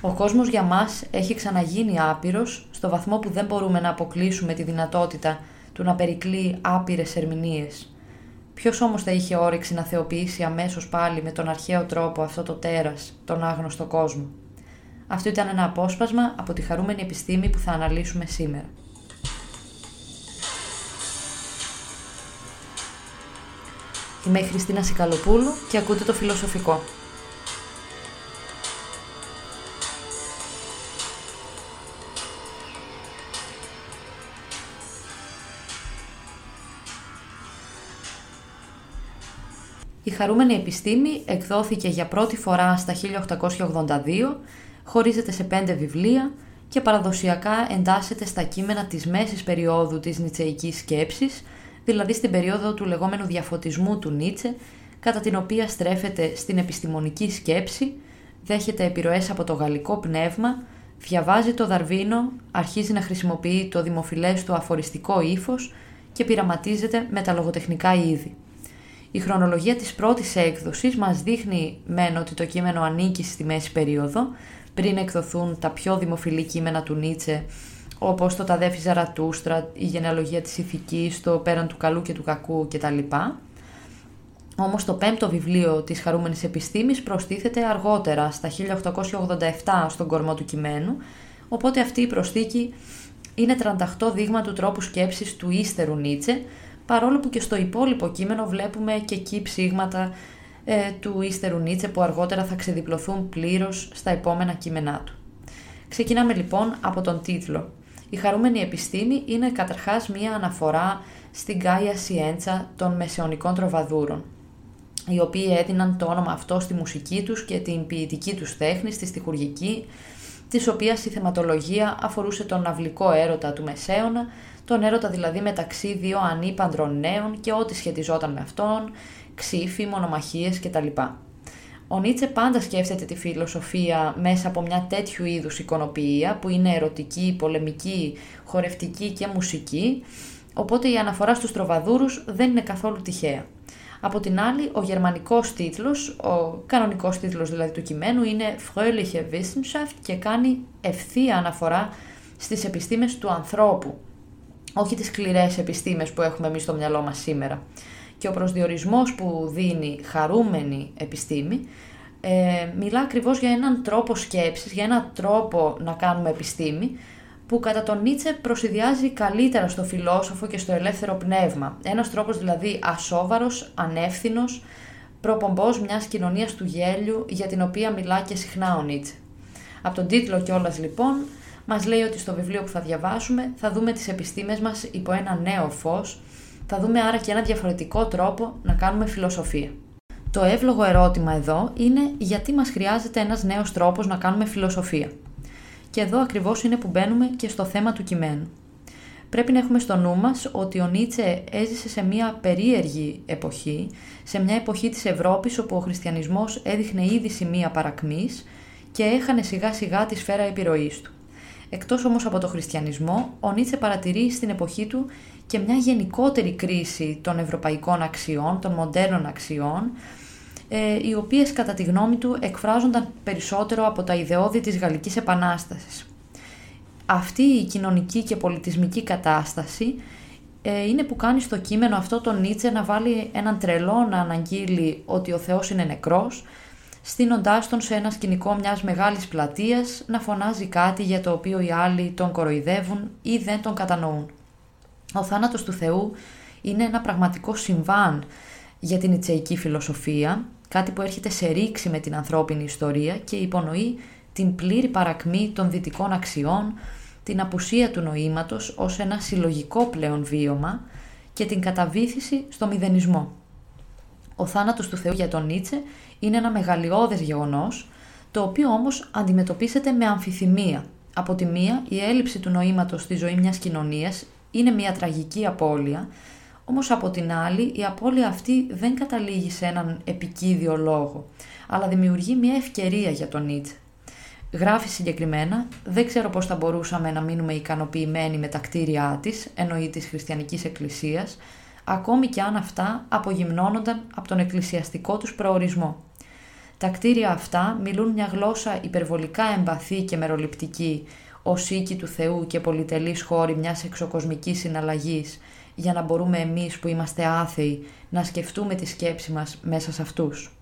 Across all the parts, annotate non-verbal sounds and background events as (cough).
Ο κόσμος για μας έχει ξαναγίνει άπειρος στο βαθμό που δεν μπορούμε να αποκλείσουμε τη δυνατότητα του να περικλεί άπειρες ερμηνείες. Ποιος όμως θα είχε όρεξη να θεοποιήσει αμέσως πάλι με τον αρχαίο τρόπο αυτό το τέρας, τον άγνωστο κόσμο; Αυτό ήταν ένα απόσπασμα από τη χαρούμενη επιστήμη που θα αναλύσουμε σήμερα. Είμαι η Χριστίνα Σικαλοπούλου και ακούτε το Φιλοσοφικό. Χαρούμενη επιστήμη εκδόθηκε για πρώτη φορά στα 1882, χωρίζεται σε πέντε βιβλία και παραδοσιακά εντάσσεται στα κείμενα της μέσης περίοδου της νητσεϊκής σκέψης, δηλαδή στην περίοδο του λεγόμενου διαφωτισμού του Νίτσε, κατά την οποία στρέφεται στην επιστημονική σκέψη, δέχεται επιρροές από το γαλλικό πνεύμα, διαβάζει το Δαρβίνο, αρχίζει να χρησιμοποιεί το δημοφιλές του αφοριστικό ύφος και πειραματίζεται με τα λογοτεχνικά είδη. Η χρονολογία της πρώτης έκδοσης μας δείχνει μεν ότι το κείμενο ανήκει στη μέση περίοδο, πριν εκδοθούν τα πιο δημοφιλή κείμενα του Νίτσε, όπως το «Ταδέφη Ζαρατούστρα», η γενεαλογία της ηθικής, το «Πέραν του καλού και του κακού» κτλ. Όμως το πέμπτο βιβλίο της χαρούμενης επιστήμης προστίθεται αργότερα, στα 1887, στον κορμό του κειμένου, οπότε αυτή η προσθήκη είναι 38 δείγμα του τρόπου σκέψης του ύστερου Νίτσε, παρόλο που και στο υπόλοιπο κείμενο βλέπουμε και εκεί ψήγματα ε, του ύστερου Νίτσε που αργότερα θα ξεδιπλωθούν πλήρως στα επόμενα κείμενά του. Ξεκινάμε λοιπόν από τον τίτλο. Η χαρούμενη επιστήμη είναι καταρχάς μία αναφορά στην Γκάια Σιέντσα των μεσαιωνικών τροβαδούρων, οι οποίοι έδιναν το όνομα αυτό στη μουσική τους και την ποιητική τους τέχνη, στη στιχουργική, της οποίας η θεματολογία αφορούσε τον ναυλικό έρωτα του Μεσαίωνα, τον έρωτα δηλαδή μεταξύ δύο ανήπαντρων νέων και ό,τι σχετιζόταν με αυτόν, ξύφη, μονομαχίες κτλ. Ο Νίτσε πάντα σκέφτεται τη φιλοσοφία μέσα από μια τέτοιου είδους εικονοποιία που είναι ερωτική, πολεμική, χορευτική και μουσική, οπότε η αναφορά στους τροβαδούρους δεν είναι καθόλου τυχαία. Από την άλλη, ο γερμανικός τίτλος, ο κανονικός τίτλος δηλαδή του κειμένου είναι Fröhliche Wissenschaft και κάνει ευθεία αναφορά στις επιστήμες του ανθρώπου, όχι τις σκληρές επιστήμες που έχουμε εμείς στο μυαλό μας σήμερα. Και ο προσδιορισμός που δίνει χαρούμενη επιστήμη ε, μιλά ακριβώς για έναν τρόπο σκέψης, για έναν τρόπο να κάνουμε επιστήμη που κατά τον Νίτσε προσυδειάζει καλύτερα στο φιλόσοφο και στο ελεύθερο πνεύμα. Ένας τρόπος δηλαδή ασόβαρος, ανεύθυνος, προπομπός μιας κοινωνίας του γέλιου για την οποία μιλά και συχνά ο Νίτσε. Από τον τίτλο κιόλας λοιπόν μας λέει ότι στο βιβλίο που θα διαβάσουμε θα δούμε τις επιστήμες μας υπό ένα νέο φως, θα δούμε άρα και ένα διαφορετικό τρόπο να κάνουμε φιλοσοφία. Το εύλογο ερώτημα εδώ είναι γιατί μας χρειάζεται ένας νέος τρόπος να κάνουμε φιλοσοφία. Και εδώ ακριβώς είναι που μπαίνουμε και στο θέμα του κειμένου. Πρέπει να έχουμε στο νου μας ότι ο Νίτσε έζησε σε μια περίεργη εποχή, σε μια εποχή της Ευρώπης όπου ο χριστιανισμός έδειχνε ήδη σημεία παρακμής και έχανε σιγά σιγά τη σφαίρα επιρροής του. Εκτός όμως από το χριστιανισμό, ο Νίτσε παρατηρεί στην εποχή του και μια γενικότερη κρίση των ευρωπαϊκών αξιών, των μοντέρνων αξιών, ε, οι οποίες κατά τη γνώμη του εκφράζονταν περισσότερο από τα ιδεώδη της Γαλλικής Επανάστασης. Αυτή η κοινωνική και πολιτισμική κατάσταση ε, είναι που κάνει στο κείμενο αυτό τον Νίτσε να βάλει έναν τρελό να αναγγείλει ότι ο Θεός είναι νεκρός, στείνοντάς τον σε ένα σκηνικό μιας μεγάλης πλατείας να φωνάζει κάτι για το οποίο οι άλλοι τον κοροϊδεύουν ή δεν τον κατανοούν. Ο θάνατος του Θεού είναι ένα πραγματικό συμβάν για την Ιτσεϊκή φιλοσοφία, κάτι που έρχεται σε ρήξη με την ανθρώπινη ιστορία και υπονοεί την πλήρη παρακμή των δυτικών αξιών, την απουσία του νοήματος ως ένα συλλογικό πλέον βίωμα και την καταβήθηση στο μηδενισμό. Ο θάνατος του Θεού για τον Νίτσε είναι ένα μεγαλειώδες γεγονός, το οποίο όμως αντιμετωπίσεται με αμφιθυμία. Από τη μία, η έλλειψη του νοήματος στη ζωή μιας κοινωνίας είναι μια τραγική απώλεια, όμως από την άλλη η απώλεια αυτή δεν καταλήγει σε έναν επικίδιο λόγο, αλλά δημιουργεί μια ευκαιρία για τον Νίτσε. Γράφει συγκεκριμένα, δεν ξέρω πώς θα μπορούσαμε να μείνουμε ικανοποιημένοι με τα κτίρια της, εννοεί της χριστιανικής εκκλησίας, ακόμη και αν αυτά απογυμνώνονταν από τον εκκλησιαστικό τους προορισμό. Τα κτίρια αυτά μιλούν μια γλώσσα υπερβολικά εμπαθή και μεροληπτική, ως οίκη του Θεού και πολυτελής χώρη μιας εξοκοσμικής συναλλαγής, για να μπορούμε εμείς που είμαστε άθεοι να σκεφτούμε τη σκέψη μας μέσα σε αυτούς.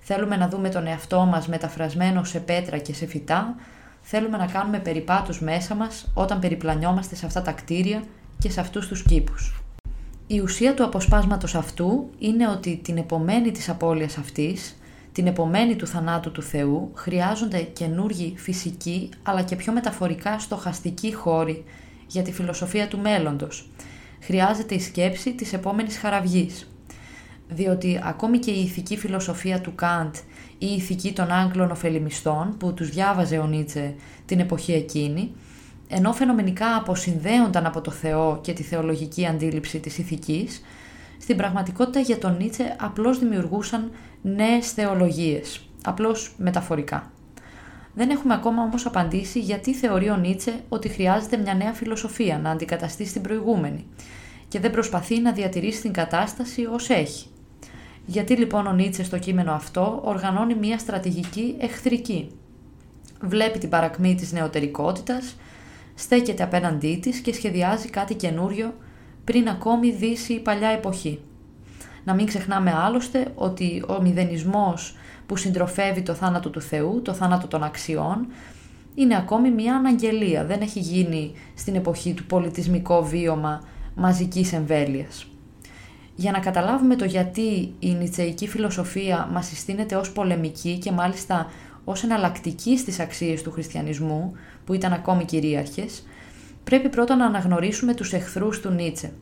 Θέλουμε να δούμε τον εαυτό μας μεταφρασμένο σε πέτρα και σε φυτά, θέλουμε να κάνουμε περιπάτους μέσα μας όταν περιπλανιόμαστε σε αυτά τα κτίρια και σε αυτούς τους κήπους. Η ουσία του αποσπάσματος αυτού είναι ότι την επομένη της απώλειας αυτής, την επομένη του θανάτου του Θεού, χρειάζονται καινούργιοι φυσικοί αλλά και πιο μεταφορικά στοχαστικοί χώροι για τη φιλοσοφία του μέλλοντος. Χρειάζεται η σκέψη της επόμενης χαραυγής. Διότι ακόμη και η ηθική φιλοσοφία του Καντ ή η ηθική των Άγγλων ωφελημιστών που τους διάβαζε ο Νίτσε την εποχή εκείνη, ενώ φαινομενικά αποσυνδέονταν από το Θεό και τη θεολογική αντίληψη της ηθικής, στην πραγματικότητα για τον Νίτσε απλώς δημιουργούσαν νέες θεολογίες, απλώς μεταφορικά. Δεν έχουμε ακόμα όμως απαντήσει γιατί θεωρεί ο Νίτσε ότι χρειάζεται μια νέα φιλοσοφία να αντικαταστήσει την προηγούμενη και δεν προσπαθεί να διατηρήσει την κατάσταση ως έχει. Γιατί λοιπόν ο Νίτσε στο κείμενο αυτό οργανώνει μια στρατηγική εχθρική. Βλέπει την παρακμή της νεωτερικότητας, στέκεται απέναντί της και σχεδιάζει κάτι καινούριο πριν ακόμη δύσει η παλιά εποχή. Να μην ξεχνάμε άλλωστε ότι ο μηδενισμός που συντροφεύει το θάνατο του Θεού, το θάνατο των αξιών, είναι ακόμη μια αναγγελία, δεν έχει γίνει στην εποχή του πολιτισμικό βίωμα μαζικής εμβέλειας. Για να καταλάβουμε το γιατί η νητσεϊκή φιλοσοφία μας συστήνεται ως πολεμική και μάλιστα ως εναλλακτική στις αξίες του χριστιανισμού, που ήταν ακόμη κυρίαρχες, πρέπει πρώτα να αναγνωρίσουμε τους εχθρούς του Νίτσε,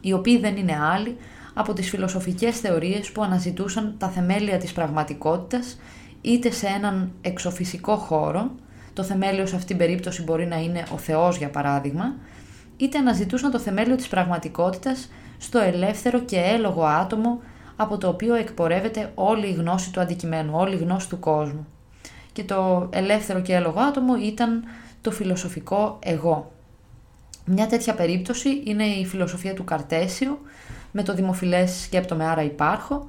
οι οποίοι δεν είναι άλλοι από τις φιλοσοφικές θεωρίες που αναζητούσαν τα θεμέλια της πραγματικότητας είτε σε έναν εξοφυσικό χώρο, το θεμέλιο σε αυτήν την περίπτωση μπορεί να είναι ο Θεός για παράδειγμα, είτε αναζητούσαν το θεμέλιο της πραγματικότητας στο ελεύθερο και έλογο άτομο από το οποίο εκπορεύεται όλη η γνώση του αντικειμένου, όλη η γνώση του κόσμου. Και το ελεύθερο και έλογο άτομο ήταν το φιλοσοφικό εγώ. Μια τέτοια περίπτωση είναι η φιλοσοφία του Καρτέσιο, με το δημοφιλές σκέπτομαι άρα υπάρχω,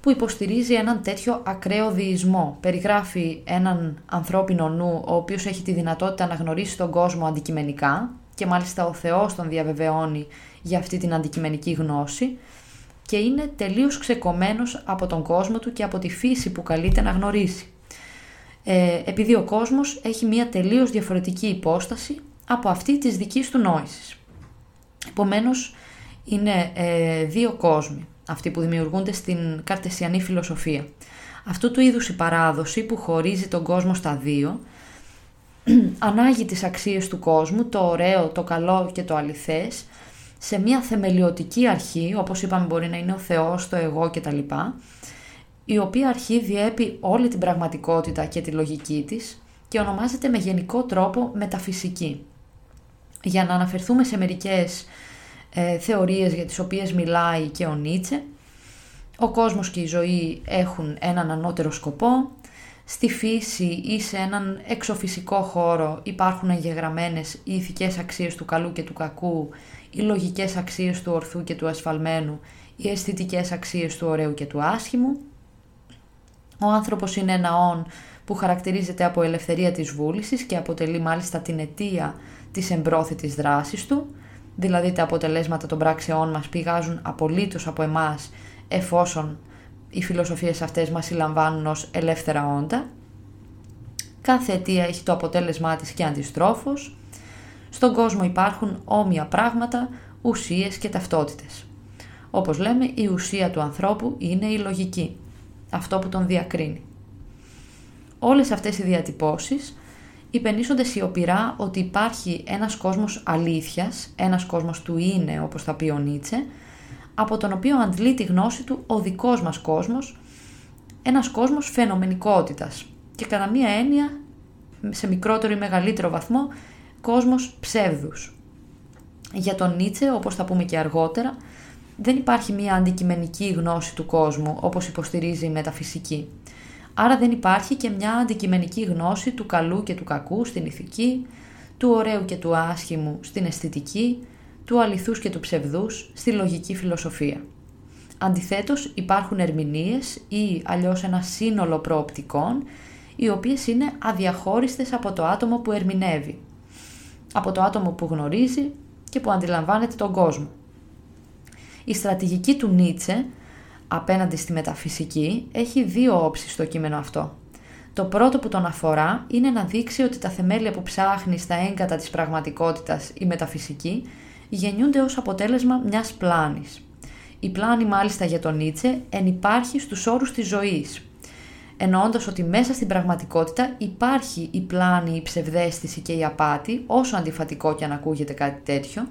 που υποστηρίζει έναν τέτοιο ακραίο διεισμό. Περιγράφει έναν ανθρώπινο νου, ο οποίος έχει τη δυνατότητα να γνωρίσει τον κόσμο αντικειμενικά και μάλιστα ο Θεός τον διαβεβαιώνει για αυτή την αντικειμενική γνώση και είναι τελείως ξεκομμένος από τον κόσμο του και από τη φύση που καλείται να γνωρίσει. Ε, επειδή ο κόσμος έχει μια τελείως διαφορετική υπόσταση από αυτή της δικής του νόησης. Επομένως, είναι ε, δύο κόσμοι, αυτοί που δημιουργούνται στην καρτεσιανή φιλοσοφία. Αυτού του είδους η παράδοση που χωρίζει τον κόσμο στα δύο, (clears throat) ανάγει τις αξίες του κόσμου, το ωραίο, το καλό και το αληθές, σε μια θεμελιωτική αρχή, όπως είπαμε μπορεί να είναι ο Θεός, το εγώ κτλ, η οποία αρχή διέπει όλη την πραγματικότητα και τη λογική της και ονομάζεται με γενικό τρόπο μεταφυσική. Για να αναφερθούμε σε μερικές ε, θεωρίες για τις οποίες μιλάει και ο Νίτσε, ο κόσμος και η ζωή έχουν έναν ανώτερο σκοπό, στη φύση ή σε έναν εξωφυσικό χώρο υπάρχουν εγγεγραμμένες οι ηθικές αξίες του καλού και του κακού, οι λογικές αξίες του ορθού και του ασφαλμένου, οι αισθητικές αξίες του ωραίου και του άσχημου. Ο άνθρωπος είναι ένα όν που χαρακτηρίζεται από ελευθερία της βούλησης και αποτελεί μάλιστα την αιτία της εμπρόθετης δράσης του, δηλαδή τα αποτελέσματα των πράξεών μας πηγάζουν απολύτως από εμάς εφόσον οι φιλοσοφίες αυτές μας συλλαμβάνουν ως ελεύθερα όντα. Κάθε αιτία έχει το αποτέλεσμά της και αντιστρόφως. Στον κόσμο υπάρχουν όμοια πράγματα, ουσίες και ταυτότητες. Όπως λέμε, η ουσία του ανθρώπου είναι η λογική, αυτό που τον διακρίνει. Όλες αυτές οι διατυπώσεις υπενήσονται σιωπηρά ότι υπάρχει ένας κόσμος αλήθειας, ένας κόσμος του είναι όπως θα πει ο Νίτσε, από τον οποίο αντλεί τη γνώση του ο δικός μας κόσμος, ένας κόσμος φαινομενικότητας και κατά μία έννοια, σε μικρότερο ή μεγαλύτερο βαθμό, κόσμος ψεύδους. Για τον Νίτσε, όπως θα πούμε και αργότερα, δεν υπάρχει μία αντικειμενική γνώση του κόσμου, όπως υποστηρίζει η μεταφυσική. Άρα δεν υπάρχει και μια αντικειμενική γνώση του καλού και του κακού στην ηθική, του ωραίου και του άσχημου στην αισθητική, του αληθούς και του ψευδούς στη λογική φιλοσοφία. Αντιθέτως υπάρχουν ερμηνείες ή αλλιώς ένα σύνολο προοπτικών οι οποίες είναι αδιαχώριστες από το άτομο που ερμηνεύει, από το άτομο που γνωρίζει και που αντιλαμβάνεται τον κόσμο. Η στρατηγική του Νίτσε απέναντι στη μεταφυσική έχει δύο όψεις στο κείμενο αυτό. Το πρώτο που τον αφορά είναι να δείξει ότι τα θεμέλια που ψάχνει στα έγκατα της πραγματικότητας η μεταφυσική γεννιούνται ως αποτέλεσμα μιας πλάνης. Η πλάνη μάλιστα για τον Νίτσε ενυπάρχει στους όρους της ζωής, εννοώντας ότι μέσα στην πραγματικότητα υπάρχει η πλάνη, η ψευδέστηση και η απάτη, όσο αντιφατικό και αν ακούγεται κάτι τέτοιο,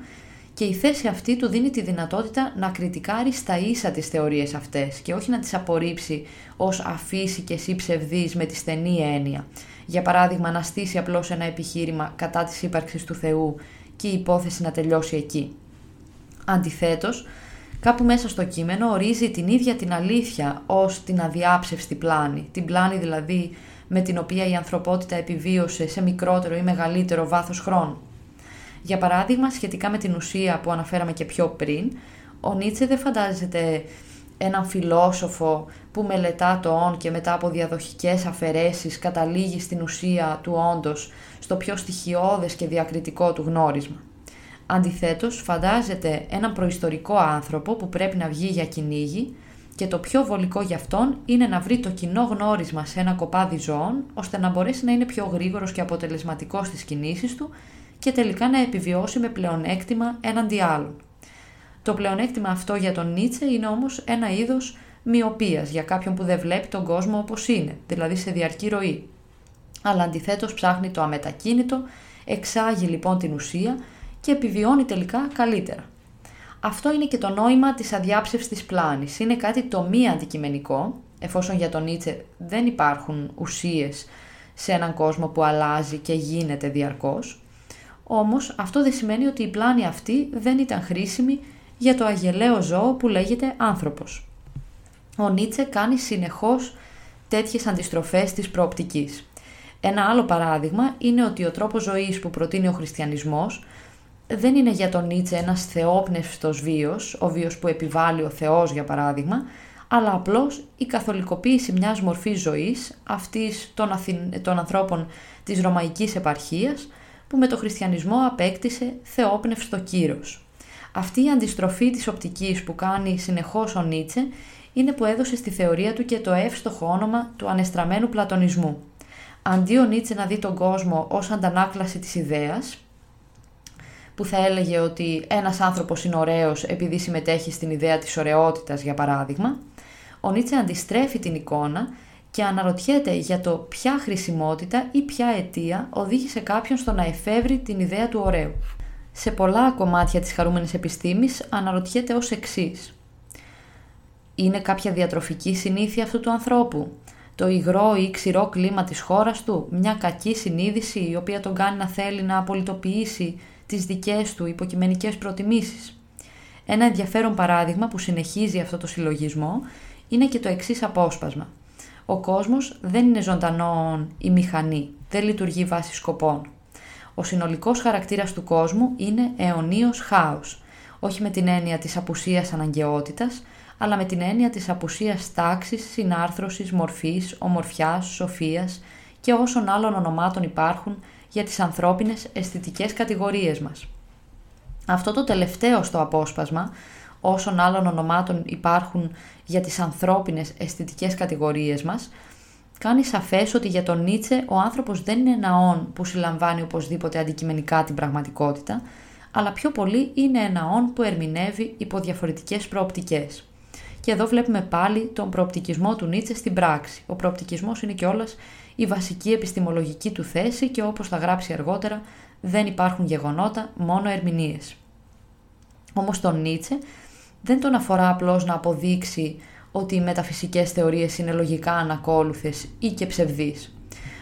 και η θέση αυτή του δίνει τη δυνατότητα να κριτικάρει στα ίσα τις θεωρίες αυτές και όχι να τις απορρίψει ως αφύσικες ή ψευδείς με τη στενή έννοια. Για παράδειγμα να στήσει απλώς ένα επιχείρημα κατά της ύπαρξης του Θεού και η υπόθεση να τελειώσει εκεί. Αντιθέτως, κάπου μέσα στο κείμενο ορίζει την ίδια την αλήθεια ως την αδιάψευστη πλάνη, την πλάνη δηλαδή με την οποία η ανθρωπότητα επιβίωσε σε μικρότερο ή μεγαλύτερο βάθος χρόνου. Για παράδειγμα, σχετικά με την ουσία που αναφέραμε και πιο πριν, ο Νίτσε δεν φαντάζεται έναν φιλόσοφο που μελετά το «ον» και μετά από διαδοχικές αφαιρέσεις καταλήγει στην ουσία του όντος, στο πιο στοιχειώδες και διακριτικό του γνώρισμα. Αντιθέτως, φαντάζεται έναν προϊστορικό άνθρωπο που πρέπει να βγει για κυνήγι και το πιο βολικό για αυτόν είναι να βρει το κοινό γνώρισμα σε ένα κοπάδι ζώων, ώστε να μπορέσει να είναι πιο γρήγορος και αποτελεσματικός στις κινήσεις του και τελικά να επιβιώσει με πλεονέκτημα έναντι άλλων. Το πλεονέκτημα αυτό για τον Νίτσε είναι όμως ένα είδος μοιοπίας για κάποιον που δεν βλέπει τον κόσμο όπως είναι, δηλαδή σε διαρκή ροή. Αλλά αντιθέτως ψάχνει το αμετακίνητο, εξάγει λοιπόν την ουσία και επιβιώνει τελικά καλύτερα. Αυτό είναι και το νόημα της αδιάψευσης πλάνης. Είναι κάτι το μη αντικειμενικό, εφόσον για τον Νίτσε δεν υπάρχουν ουσίες σε έναν κόσμο που αλλάζει και γίνεται διαρκώς. Όμως αυτό δεν σημαίνει ότι η πλάνη αυτή δεν ήταν χρήσιμη για το αγελαίο ζώο που λέγεται άνθρωπος. Ο Νίτσε κάνει συνεχώς τέτοιες αντιστροφές της προοπτικής. Ένα άλλο παράδειγμα είναι ότι ο τρόπος ζωής που προτείνει ο χριστιανισμός δεν είναι για τον Νίτσε ένας θεόπνευστος βίος, ο βίος που επιβάλλει ο Θεός για παράδειγμα, αλλά απλώς η καθολικοποίηση μιας μορφής ζωής, αυτής των, των ανθρώπων της Ρωμαϊκής επαρχίας, που με το χριστιανισμό απέκτησε θεόπνευστο κύρος. Αυτή η αντιστροφή της οπτικής που κάνει συνεχώς ο Νίτσε είναι που έδωσε στη θεωρία του και το εύστοχο όνομα του ανεστραμμένου πλατωνισμού. Αντί ο Νίτσε να δει τον κόσμο ως αντανάκλαση της ιδέας, που θα έλεγε ότι ένας άνθρωπος είναι ωραίος επειδή συμμετέχει στην ιδέα της ωραιότητας για παράδειγμα, ο Νίτσε αντιστρέφει την εικόνα και αναρωτιέται για το ποια χρησιμότητα ή ποια αιτία οδήγησε κάποιον στο να εφεύρει την ιδέα του ωραίου. Σε πολλά κομμάτια της χαρούμενης επιστήμης αναρωτιέται ως εξής. Είναι κάποια διατροφική συνήθεια αυτού του ανθρώπου, το υγρό ή ξηρό κλίμα της χώρας του, μια κακή συνείδηση η οποία τον κάνει να θέλει να απολυτοποιήσει τις δικές του υποκειμενικές προτιμήσεις; Ένα ενδιαφέρον παράδειγμα που συνεχίζει αυτό το συλλογισμό είναι και το εξής απόσπασμα. Ο κόσμος δεν είναι ζωντανό ή μηχανή, δεν λειτουργεί βάσει σκοπών. Ο συνολικός χαρακτήρας του κόσμου είναι αιωνίως χάος, όχι με την έννοια της απουσίας αναγκαιότητας, αλλά με την έννοια της απουσίας τάξης, συνάρθρωσης, μορφής, ομορφιάς, σοφίας και όσων άλλων ονομάτων υπάρχουν για τις ανθρώπινες αισθητικές κατηγορίες μας. Αυτό το τελευταίο στο απόσπασμα όσων άλλων ονομάτων υπάρχουν για τις ανθρώπινες αισθητικές κατηγορίες μας, κάνει σαφές ότι για τον Νίτσε ο άνθρωπος δεν είναι ένα όν που συλλαμβάνει οπωσδήποτε αντικειμενικά την πραγματικότητα, αλλά πιο πολύ είναι ένα όν που ερμηνεύει υπό διαφορετικές προοπτικές. Και εδώ βλέπουμε πάλι τον προοπτικισμό του Νίτσε στην πράξη. Ο προοπτικισμός είναι κιόλας η βασική επιστημολογική του θέση και όπως θα γράψει αργότερα δεν υπάρχουν γεγονότα, μόνο ερμηνείες. Όμως τον Νίτσε δεν τον αφορά απλώς να αποδείξει ότι οι μεταφυσικές θεωρίες είναι λογικά ανακόλουθες ή και ψευδείς.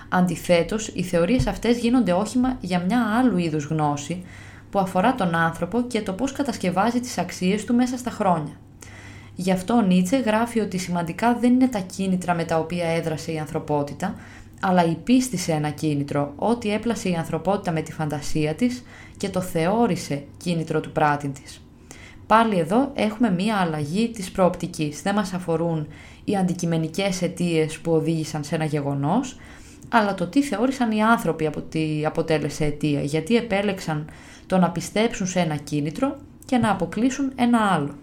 Αντιθέτως, οι θεωρίες αυτές γίνονται όχημα για μια άλλου είδους γνώση που αφορά τον άνθρωπο και το πώς κατασκευάζει τις αξίες του μέσα στα χρόνια. Γι' αυτό ο Νίτσε γράφει ότι σημαντικά δεν είναι τα κίνητρα με τα οποία έδρασε η ανθρωπότητα, αλλά η πίστη σε ένα κίνητρο, ότι έπλασε η ανθρωπότητα με τη φαντασία της και το θεώρησε κίνητρο του πράτη της. Πάλι εδώ έχουμε μία αλλαγή της προοπτικής. Δεν μας αφορούν οι αντικειμενικές αιτίες που οδήγησαν σε ένα γεγονός, αλλά το τι θεώρησαν οι άνθρωποι από τι αποτέλεσε αιτία, γιατί επέλεξαν το να πιστέψουν σε ένα κίνητρο και να αποκλείσουν ένα άλλο.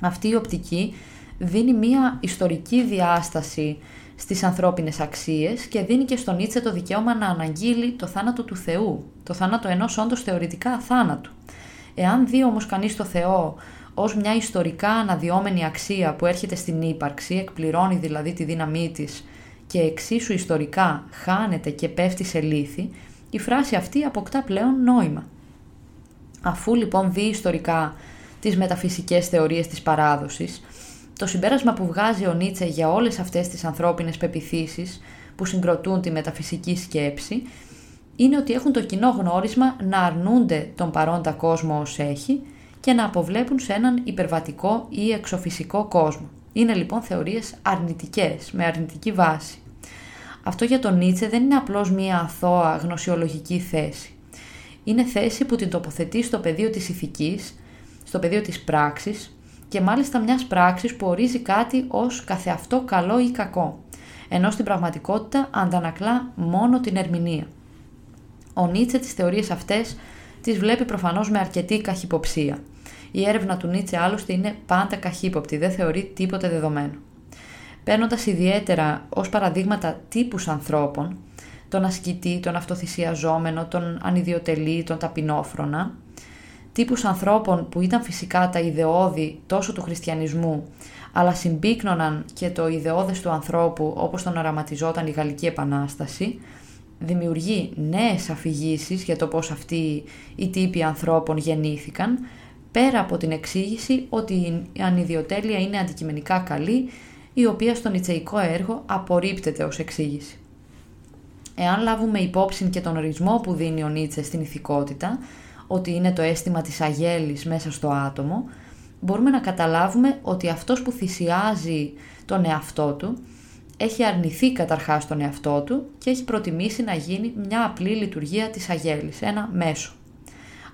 Αυτή η οπτική δίνει μία ιστορική διάσταση στις ανθρώπινες αξίες και δίνει και στον Νίτσε το δικαίωμα να αναγγείλει το θάνατο του Θεού, το θάνατο ενός όντως θεωρητικά θάνατου. Εάν δει όμως κανείς το Θεό ως μια ιστορικά αναδυόμενη αξία που έρχεται στην ύπαρξη, εκπληρώνει δηλαδή τη δύναμή της και εξίσου ιστορικά χάνεται και πέφτει σε λύθη, η φράση αυτή αποκτά πλέον νόημα. Αφού λοιπόν δει ιστορικά τις μεταφυσικές θεωρίες της παράδοσης, το συμπέρασμα που βγάζει ο Νίτσε για όλες αυτές τις ανθρώπινες πεπιθήσεις που συγκροτούν τη μεταφυσική σκέψη είναι ότι έχουν το κοινό γνώρισμα να αρνούνται τον παρόντα κόσμο ως έχει και να αποβλέπουν σε έναν υπερβατικό ή εξοφυσικό κόσμο. Είναι λοιπόν θεωρίες αρνητικές, με αρνητική βάση. Αυτό για τον Νίτσε δεν είναι απλώς μία αθώα γνωσιολογική θέση. Είναι θέση που την τοποθετεί στο πεδίο της ηθικής, στο πεδίο της πράξης και μάλιστα μιας πράξης που ορίζει κάτι ως καθεαυτό καλό ή κακό, ενώ στην πραγματικότητα αντανακλά μόνο την ερμηνεία. Ο Νίτσε τις θεωρίες αυτές τις βλέπει προφανώς με αρκετή καχυποψία. Η έρευνα του Νίτσε άλλωστε είναι πάντα καχύποπτη, δεν θεωρεί τίποτε δεδομένο. Παίρνοντας ιδιαίτερα ως παραδείγματα τύπους ανθρώπων, τον ασκητή, τον αυτοθυσιαζόμενο, τον ανιδιοτελή, τον ταπεινόφρονα, τύπους ανθρώπων που ήταν φυσικά τα ιδεώδη τόσο του χριστιανισμού, αλλά συμπίκνωναν και το ιδεώδες του ανθρώπου όπως τον οραματιζόταν η Γαλλική Επανάσταση, δημιουργεί νέες αφηγήσεις για το πώς αυτοί οι τύποι ανθρώπων γεννήθηκαν, πέρα από την εξήγηση ότι η ανιδιοτέλεια είναι αντικειμενικά καλή, η οποία στο νητσεϊκό έργο απορρίπτεται ως εξήγηση. Εάν λάβουμε υπόψη και τον ορισμό που δίνει ο Νίτσε στην ηθικότητα, ότι είναι το αίσθημα της αγέλης μέσα στο άτομο, μπορούμε να καταλάβουμε ότι αυτός που θυσιάζει τον εαυτό του έχει αρνηθεί καταρχάς τον εαυτό του και έχει προτιμήσει να γίνει μια απλή λειτουργία της αγέλης, ένα μέσο.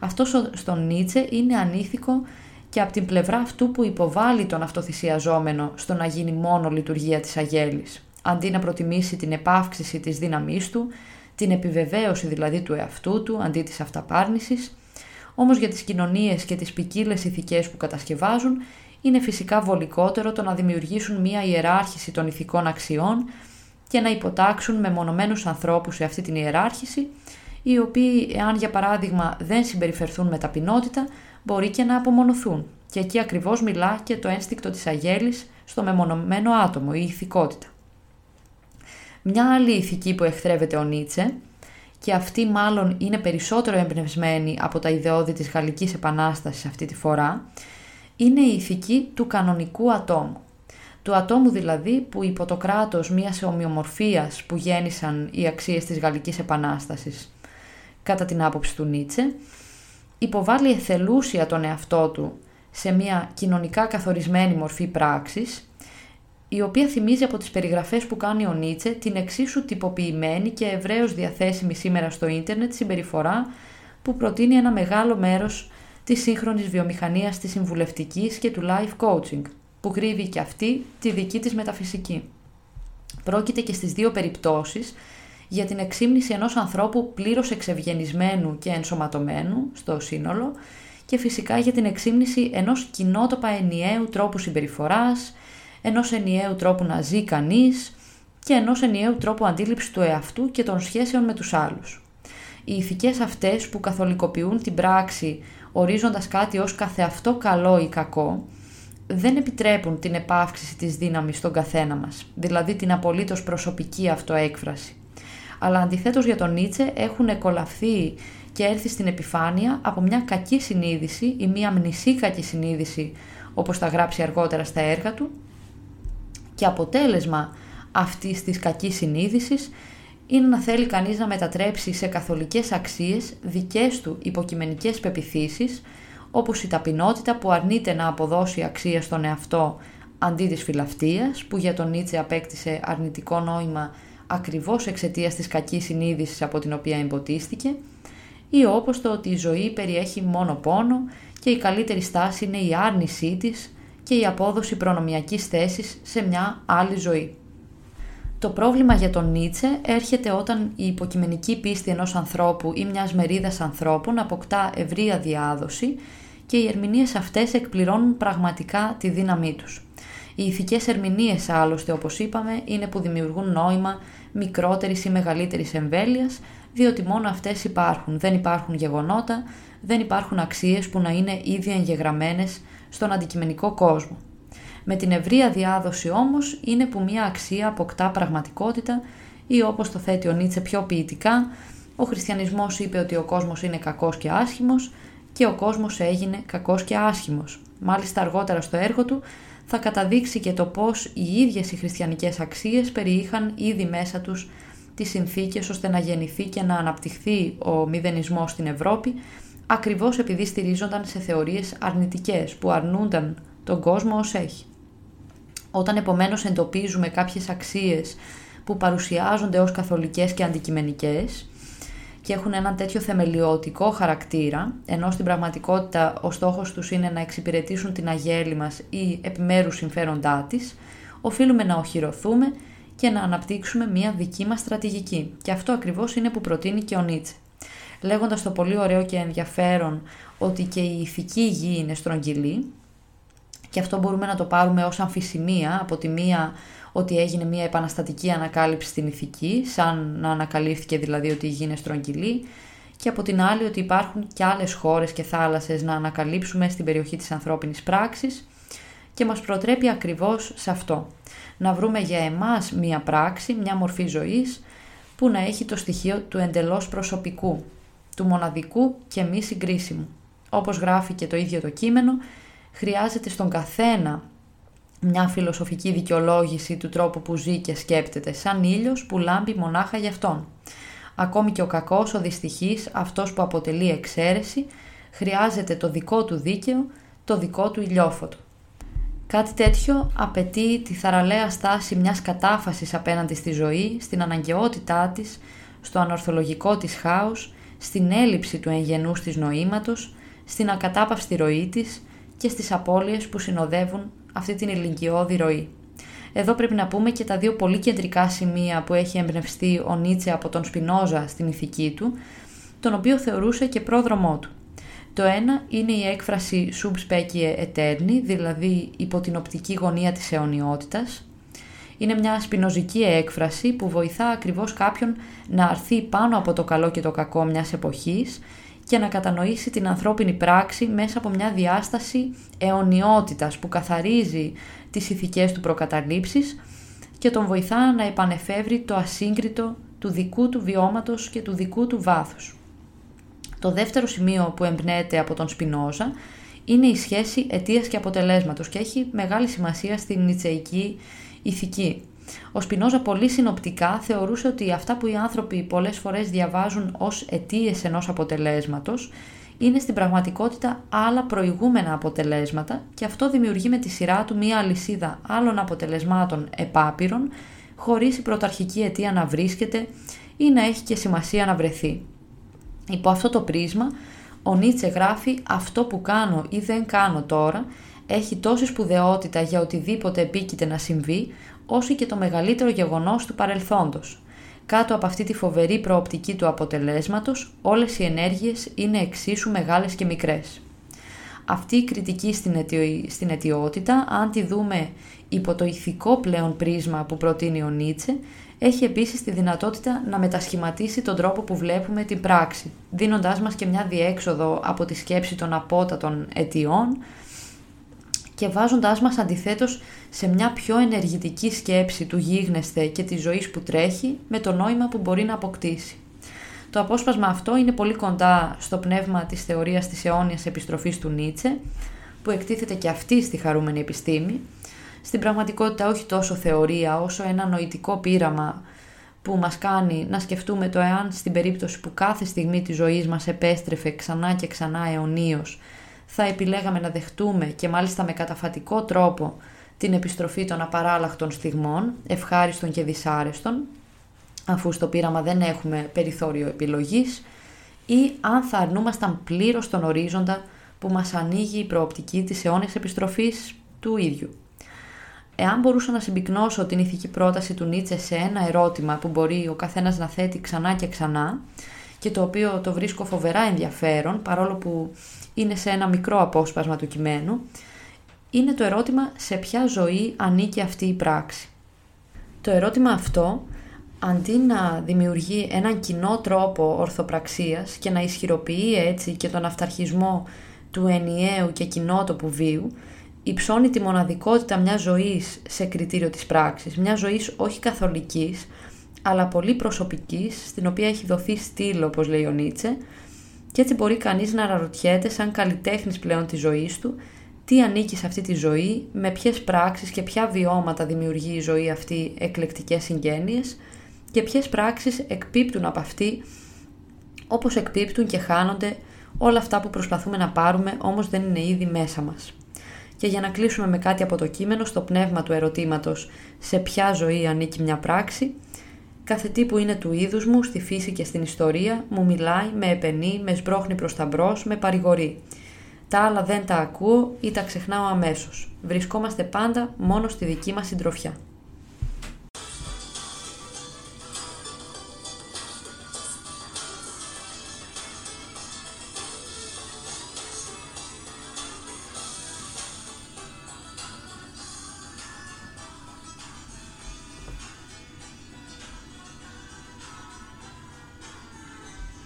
Αυτός στον Νίτσε είναι ανήθικο και από την πλευρά αυτού που υποβάλλει τον αυτοθυσιαζόμενο στο να γίνει μόνο λειτουργία της αγέλης, αντί να προτιμήσει την επάυξηση της δύναμής του, την επιβεβαίωση δηλαδή του εαυτού του αντί της αυταπάρνησης, όμως για τις κοινωνίες και τις ποικίλες ηθικές που κατασκευάζουν είναι φυσικά βολικότερο το να δημιουργήσουν μία ιεράρχηση των ηθικών αξιών και να υποτάξουν με μονομένους ανθρώπους σε αυτή την ιεράρχηση, οι οποίοι, εάν για παράδειγμα δεν συμπεριφερθούν με ταπεινότητα, μπορεί και να απομονωθούν. Και εκεί ακριβώς μιλά και το ένστικτο της αγέλης στο μεμονωμένο άτομο, η ηθικότητα. Μια άλλη ηθική που εχθρεύεται ο Νίτσε, και αυτή μάλλον είναι περισσότερο εμπνευσμένη από τα ιδεώδη της Γαλλικής Επανάστασης αυτή τη φορά, είναι η ηθική του κανονικού ατόμου. Του ατόμου δηλαδή που υπό το κράτος μιας ομοιομορφίας που γέννησαν οι αξίες της Γαλλικής Επανάστασης κατά την άποψη του Νίτσε, υποβάλλει εθελούσια τον εαυτό του σε μια κοινωνικά καθορισμένη μορφή πράξης, η οποία θυμίζει από τις περιγραφές που κάνει ο Νίτσε την εξίσου τυποποιημένη και ευρέως διαθέσιμη σήμερα στο ίντερνετ συμπεριφορά που προτείνει ένα μεγάλο μέρος της σύγχρονης βιομηχανίας της συμβουλευτικής και του life coaching, που κρύβει και αυτή τη δική της μεταφυσική. Πρόκειται και στις δύο περιπτώσεις για την εξήμνηση ενός ανθρώπου πλήρως εξευγενισμένου και ενσωματωμένου στο σύνολο και φυσικά για την εξήμνηση ενός κοινότοπα ενιαίου τρόπου συμπεριφοράς, ενός ενιαίου τρόπου να ζει κανείς και ενός ενιαίου τρόπου αντίληψης του εαυτού και των σχέσεων με τους άλλους. Οι ηθικές αυτές που καθολικοποιούν την πράξη ορίζοντας κάτι ως καθεαυτό καλό ή κακό, δεν επιτρέπουν την επάυξηση της δύναμης στον καθένα μας, δηλαδή την απολύτως προσωπική αυτοέκφραση. Αλλά αντιθέτως για τον Νίτσε έχουν εκολαφθεί και έρθει στην επιφάνεια από μια κακή συνείδηση ή μια μνησίκακη συνείδηση, όπως θα γράψει αργότερα στα έργα του, και αποτέλεσμα αυτής της κακής συνείδησης είναι να θέλει κανείς να μετατρέψει σε καθολικές αξίες δικές του υποκειμενικές πεπιθήσεις, όπως η ταπεινότητα που αρνείται να αποδώσει αξία στον εαυτό αντί της φιλαυτίας, που για τον Νίτσε απέκτησε αρνητικό νόημα ακριβώς εξαιτίας της κακής συνείδησης από την οποία εμποτίστηκε, ή όπως το ότι η ζωή περιέχει μόνο πόνο και η καλύτερη στάση είναι η άρνησή της και η απόδοση προνομιακής θέσης σε μια άλλη ζωή. Το πρόβλημα για τον Νίτσε έρχεται όταν η υποκειμενική πίστη ενός ανθρώπου ή μιας μερίδας ανθρώπων αποκτά ευρεία διάδοση και οι ερμηνείες αυτές εκπληρώνουν πραγματικά τη δύναμή τους. Οι ηθικές ερμηνείες άλλωστε όπως είπαμε είναι που δημιουργούν νόημα μικρότερης ή μεγαλύτερης εμβέλειας διότι μόνο αυτές υπάρχουν. Δεν υπάρχουν γεγονότα, δεν υπάρχουν αξίες που να είναι ήδη εγγεγραμμένες στον αντικειμενικό κόσμο. Με την ευρεία διάδοση όμως είναι που μια αξία αποκτά πραγματικότητα ή όπως το θέτει ο Νίτσε πιο ποιητικά, ο χριστιανισμός είπε ότι ο κόσμος είναι κακός και άσχημος και ο κόσμος έγινε κακός και άσχημος. Μάλιστα αργότερα στο έργο του θα καταδείξει και το πώς οι ίδιες οι χριστιανικές αξίες περιείχαν ήδη μέσα τους τις συνθήκες ώστε να γεννηθεί και να αναπτυχθεί ο μηδενισμός στην Ευρώπη ακριβώς επειδή στηρίζονταν σε θεωρίες αρνητικές που αρνούνταν τον κόσμο ως έχει. Όταν επομένως εντοπίζουμε κάποιες αξίες που παρουσιάζονται ως καθολικές και αντικειμενικές και έχουν έναν τέτοιο θεμελιωτικό χαρακτήρα, ενώ στην πραγματικότητα ο στόχος τους είναι να εξυπηρετήσουν την αγέλη μας ή επιμέρους συμφέροντά της, οφείλουμε να οχυρωθούμε και να αναπτύξουμε μια δική μας στρατηγική. Και αυτό ακριβώς είναι που προτείνει και ο Νίτσε. Λέγοντας το πολύ ωραίο και ενδιαφέρον ότι και η ηθική γη είναι στρογγυλή, και αυτό μπορούμε να το πάρουμε ως αμφισημία από τη μία ότι έγινε μια επαναστατική ανακάλυψη στην ηθική, σαν να ανακαλύφθηκε δηλαδή ότι η γη είναι στρογγυλή, και από την άλλη ότι υπάρχουν και άλλες χώρες και θάλασσες να ανακαλύψουμε στην περιοχή της ανθρώπινης πράξης και μας προτρέπει ακριβώς σε αυτό. Να βρούμε για εμάς μια πράξη, μια μορφή ζωής που να έχει το στοιχείο του εντελώς προσωπικού, του μοναδικού και μη συγκρίσιμου. Όπως γράφει και το ίδιο το κείμενο, χρειάζεται στον καθένα μια φιλοσοφική δικαιολόγηση του τρόπου που ζει και σκέπτεται, σαν ήλιος που λάμπει μονάχα για αυτόν. Ακόμη και ο κακός, ο δυστυχής, αυτός που αποτελεί εξαίρεση, χρειάζεται το δικό του δίκαιο, το δικό του ηλιόφωτο. Κάτι τέτοιο απαιτεί τη θαραλέα στάση μιας κατάφασης απέναντι στη ζωή, στην αναγκαιότητά της, στο ανορθολογικό της χάους, στην έλλειψη του εγγενούς της νοήματος, στην ακατάπαυστη ροή της και στις απώλειες που συνοδεύουν αυτή την ηλικιώδη ροή. Εδώ πρέπει να πούμε και τα δύο πολύ κεντρικά σημεία που έχει εμπνευστεί ο Νίτσε από τον Σπινόζα στην ηθική του, τον οποίο θεωρούσε και πρόδρομό του. Το ένα είναι η έκφραση sub specie eterni, δηλαδή υπό την οπτική γωνία της αιωνιότητας. Είναι μια σπινοζική έκφραση που βοηθά ακριβώς κάποιον να αρθεί πάνω από το καλό και το κακό μιας εποχής και να κατανοήσει την ανθρώπινη πράξη μέσα από μια διάσταση αιωνιότητας που καθαρίζει τις ηθικές του προκαταλήψεις και τον βοηθά να επανεφεύρει το ασύγκριτο του δικού του βιώματος και του δικού του βάθους. Το δεύτερο σημείο που εμπνέεται από τον Σπινόζα είναι η σχέση αιτίας και αποτελέσματος και έχει μεγάλη σημασία στην νητσεϊκή ηθική. Ο Σπινόζα πολύ συνοπτικά θεωρούσε ότι αυτά που οι άνθρωποι πολλές φορές διαβάζουν ως αιτίες ενός αποτελέσματος είναι στην πραγματικότητα άλλα προηγούμενα αποτελέσματα και αυτό δημιουργεί με τη σειρά του μία αλυσίδα άλλων αποτελεσμάτων επάπειρων χωρίς η πρωταρχική αιτία να βρίσκεται ή να έχει και σημασία να βρεθεί. Υπό αυτό το πρίσμα, ο Νίτσε γράφει «Αυτό που κάνω ή δεν κάνω τώρα έχει τόση σπουδαιότητα για οτιδήποτε επίκειται να συμβεί, όσο και το μεγαλύτερο γεγονός του παρελθόντος. Κάτω από αυτή τη φοβερή προοπτική του αποτελέσματος, όλες οι ενέργειες είναι εξίσου μεγάλες και μικρές. Αυτή η κριτική στην, αιτιο... στην αιτιότητα, αν τη δούμε υπό το ηθικό πλέον πρίσμα που προτείνει ο Νίτσε, έχει επίσης τη δυνατότητα να μετασχηματίσει τον τρόπο που βλέπουμε την πράξη, δίνοντάς μας και μια διέξοδο από τη σκέψη των απότατων αιτιών, και βάζοντάς μας αντιθέτως σε μια πιο ενεργητική σκέψη του γίγνεσθε και της ζωής που τρέχει με το νόημα που μπορεί να αποκτήσει. Το απόσπασμα αυτό είναι πολύ κοντά στο πνεύμα της θεωρίας της αιώνιας επιστροφής του Νίτσε, που εκτίθεται και αυτή στη χαρούμενη επιστήμη, στην πραγματικότητα όχι τόσο θεωρία όσο ένα νοητικό πείραμα που μας κάνει να σκεφτούμε το εάν στην περίπτωση που κάθε στιγμή της ζωής μας επέστρεφε ξανά και ξανά αιωνίως θα επιλέγαμε να δεχτούμε και μάλιστα με καταφατικό τρόπο την επιστροφή των απαράλλαχτων στιγμών, ευχάριστων και δυσάρεστων, αφού στο πείραμα δεν έχουμε περιθώριο επιλογής, ή αν θα αρνούμασταν πλήρως τον ορίζοντα που μας ανοίγει η προοπτική της αιώνιας επιστροφής του ίδιου. Εάν μπορούσα να συμπυκνώσω την ηθική πρόταση του Νίτσε σε ένα ερώτημα που μπορεί ο καθένας να θέτει ξανά και ξανά και το οποίο το βρίσκω φοβερά ενδιαφέρον παρόλο που είναι σε ένα μικρό απόσπασμα του κειμένου, είναι το ερώτημα σε ποια ζωή ανήκει αυτή η πράξη. Το ερώτημα αυτό, αντί να δημιουργεί έναν κοινό τρόπο ορθοπραξίας και να ισχυροποιεί έτσι και τον αυταρχισμό του ενιαίου και κοινότοπου βίου, υψώνει τη μοναδικότητα μιας ζωής σε κριτήριο της πράξης, μιας ζωής όχι καθολικής, αλλά πολύ προσωπικής, στην οποία έχει δοθεί στήλο, όπως λέει ο Νίτσε, και έτσι μπορεί κανείς να αναρωτιέται σαν καλλιτέχνης πλέον της ζωής του, τι ανήκει σε αυτή τη ζωή, με ποιες πράξεις και ποια βιώματα δημιουργεί η ζωή αυτή εκλεκτικές συγγένειες και ποιες πράξεις εκπίπτουν από αυτή, όπως εκπίπτουν και χάνονται όλα αυτά που προσπαθούμε να πάρουμε όμως δεν είναι ήδη μέσα μας. Και για να κλείσουμε με κάτι από το κείμενο, στο πνεύμα του ερωτήματος σε ποια ζωή ανήκει μια πράξη, κάθε τι που είναι του είδους μου, στη φύση και στην ιστορία, μου μιλάει, με επενεί, με σμπρώχνει προς τα μπρος, με παρηγορεί. Τα άλλα δεν τα ακούω ή τα ξεχνάω αμέσως. Βρισκόμαστε πάντα μόνο στη δική μας συντροφιά.